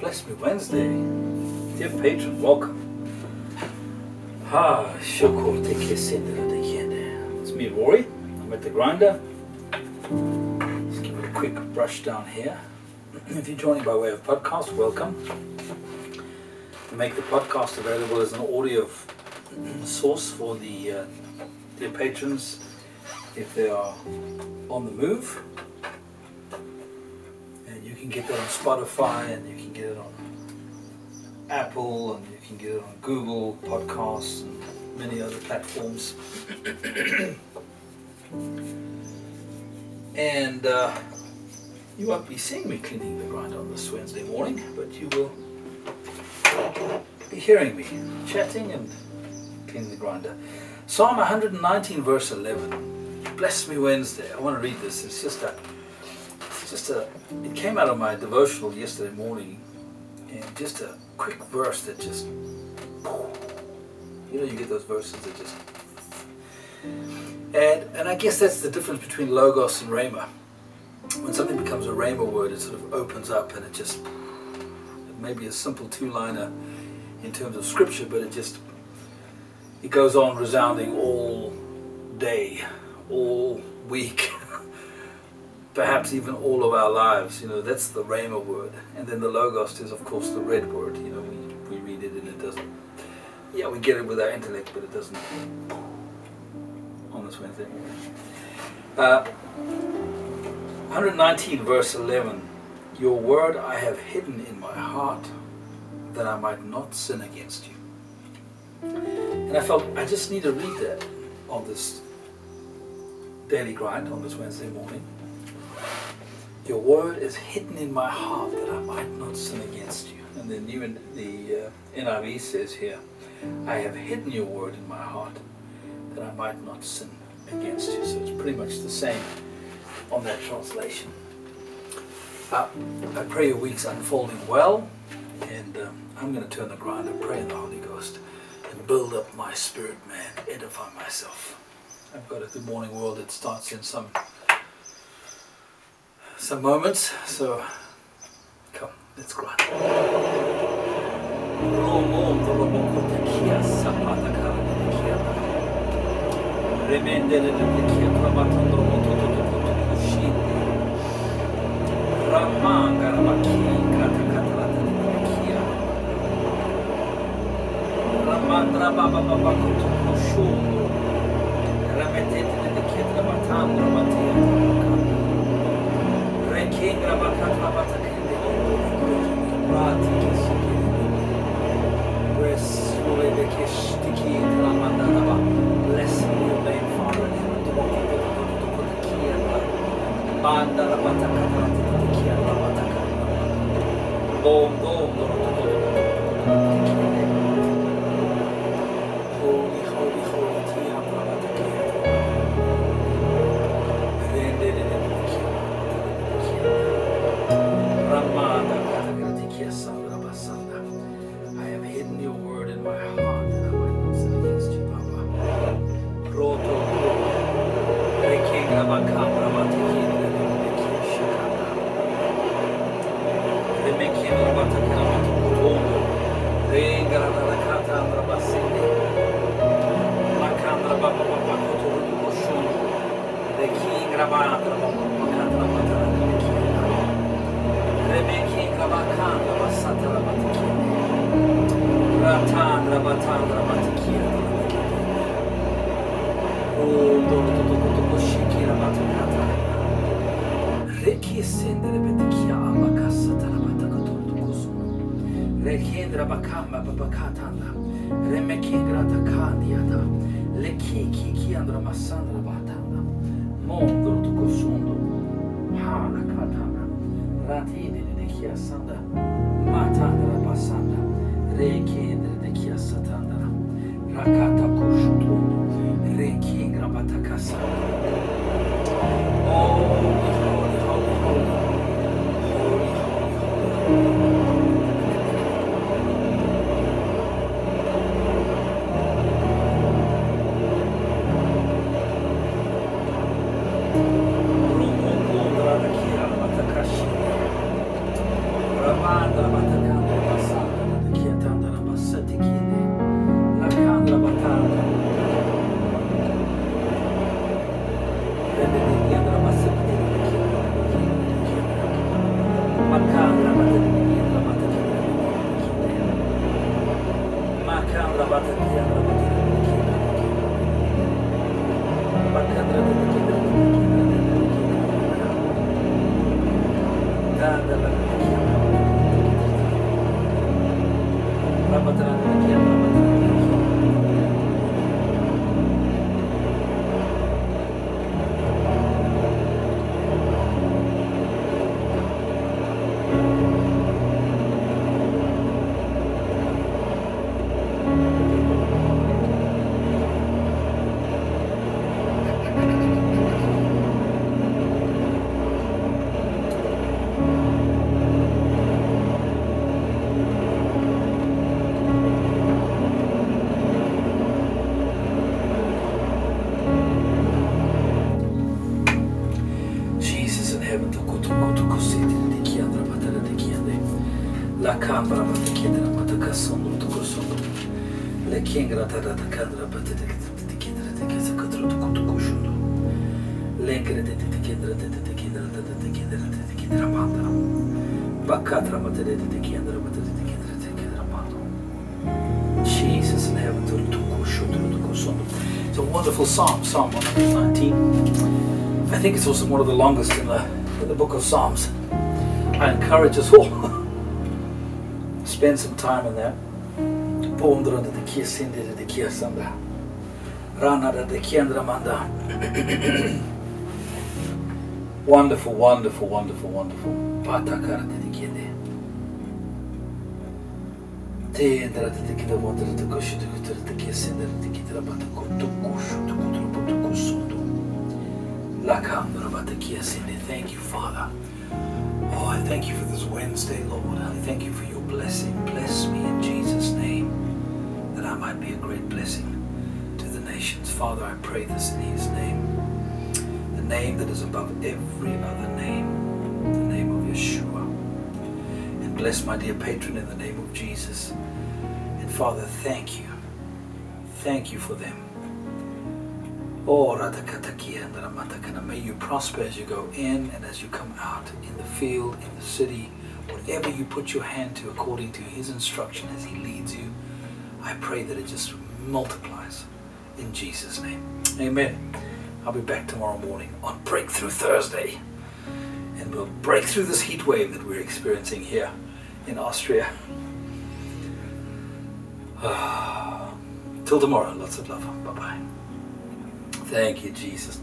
Bless Me Wednesday. Dear patron, welcome. Ah, shoko te kesende de. It's me, Rory. I'm at the grinder. Let's give it a quick brush down here. If you're joining by way of podcast, welcome. We make the podcast available as an audio source for the uh, dear patrons if they are on the move. Can get that on Spotify and you can get it on Apple and you can get it on Google Podcasts and many other platforms. and uh, you won't be seeing me cleaning the grind on this Wednesday morning, but you will be hearing me chatting and cleaning the grinder. Psalm 119, verse 11. Bless me Wednesday. I want to read this. It's just a, just a. It came out of my devotional yesterday morning, and just a quick verse that just, you know, you get those verses that just. And and I guess that's the difference between logos and rhema. When something becomes a rhema word, it sort of opens up and it just. It may be a simple two-liner in terms of scripture, but it just it goes on resounding all day, all week, perhaps even all of our lives. You know, that's the Rhema word. And then the Logos is, of course, the red word. You know, we, we read it and it doesn't. Yeah, we get it with our intellect, but it doesn't on this Wednesday. Uh, 119, verse 11. Your word I have hidden in my heart that I might not sin against you. And I felt I just need to read that on this daily grind on this Wednesday morning. Your word is hidden in my heart that I might not sin against you. And the new the uh, NIV says here, I have hidden your word in my heart that I might not sin against you. So it's pretty much the same on that translation. Uh, I pray your week's unfolding well, and um, I'm going to turn the grind and pray in the Holy Ghost and build up my spirit man, edify myself. I've got a good morning world that starts in some some moments, so come, let's grind. Le chia trabatando ramatia. Rekingra bakata batakende. Rati kisi. Bless Lord, the kiss, the key, the mandana. Bless your name, Father. The walk of the key and banda la bataka, the key and la bataka. Bom, bom, Holy, I have hidden your word in my heart that I might not sin against you, Papa. Roto, Rekinga Bakam, Ramatiki, Remeki, Shakana. Remeki, Ramataka, Matukutondo. Renga, Rakata, Rabasindi. Makandra, Baba, Baba, Koturu, Koshono. Reking, Rabandra, Baba, Makandra, Matara, Tanra Satana Batikiya. Ratanra Batanra Batikiya. Om Dono Toto Koto Koshikira Batakata. Reki Sendere Batikiya Ambaka Satana Batakato Tukusu. Rekendra Bakamba Babakatanda. Remekingra Takandiata. Leki Kiki Andra Masandra Batanda. Mondro Tukusundro. Ratiyindir'deki yassanda, Matandar'a bassanda, Rekindir'deki yassatandara, Rakata koşutu, Reki grabata kasanda. thank you प्रतिनिधियां shundo. Lengre de de kiandra de de kiandra de de kiandra de de kiandra bata. Bakatra kiandra de kiandra bata. Jesus in heaven. Toko shundo toko sondo. It's a wonderful psalm, Psalm 119. I think it's also one of the longest in the, in the book of Psalms. I encourage us all spend some time in that. Pondra de kia sinde de kia sanda. Rana de kiandra manda. Wonderful, wonderful, wonderful, wonderful. Patakara de kiende. Te endra de kia wondra de kushu de kutra de kia sinde de kia bata kutu kushu de kutra butu kusundo. Thank you, Father. Oh, I thank you for this Wednesday, Lord. I thank you for your blessing. Bless me in Jesus' name that I might be a great blessing to the nations. Father, I pray this in His name. The name that is above every other name, the name of Yeshua. And bless my dear patron in the name of Jesus. And Father, thank you. Thank you for them. Oh. May you prosper as you go in and as you come out in the field, in the city, whatever you put your hand to according to His instruction as He leads you. I pray that it just multiplies in Jesus' name. Amen. I'll be back tomorrow morning on Breakthrough Thursday. And we'll break through this heat wave that we're experiencing here in Austria. Till tomorrow, lots of love. Bye bye. Thank you, Jesus.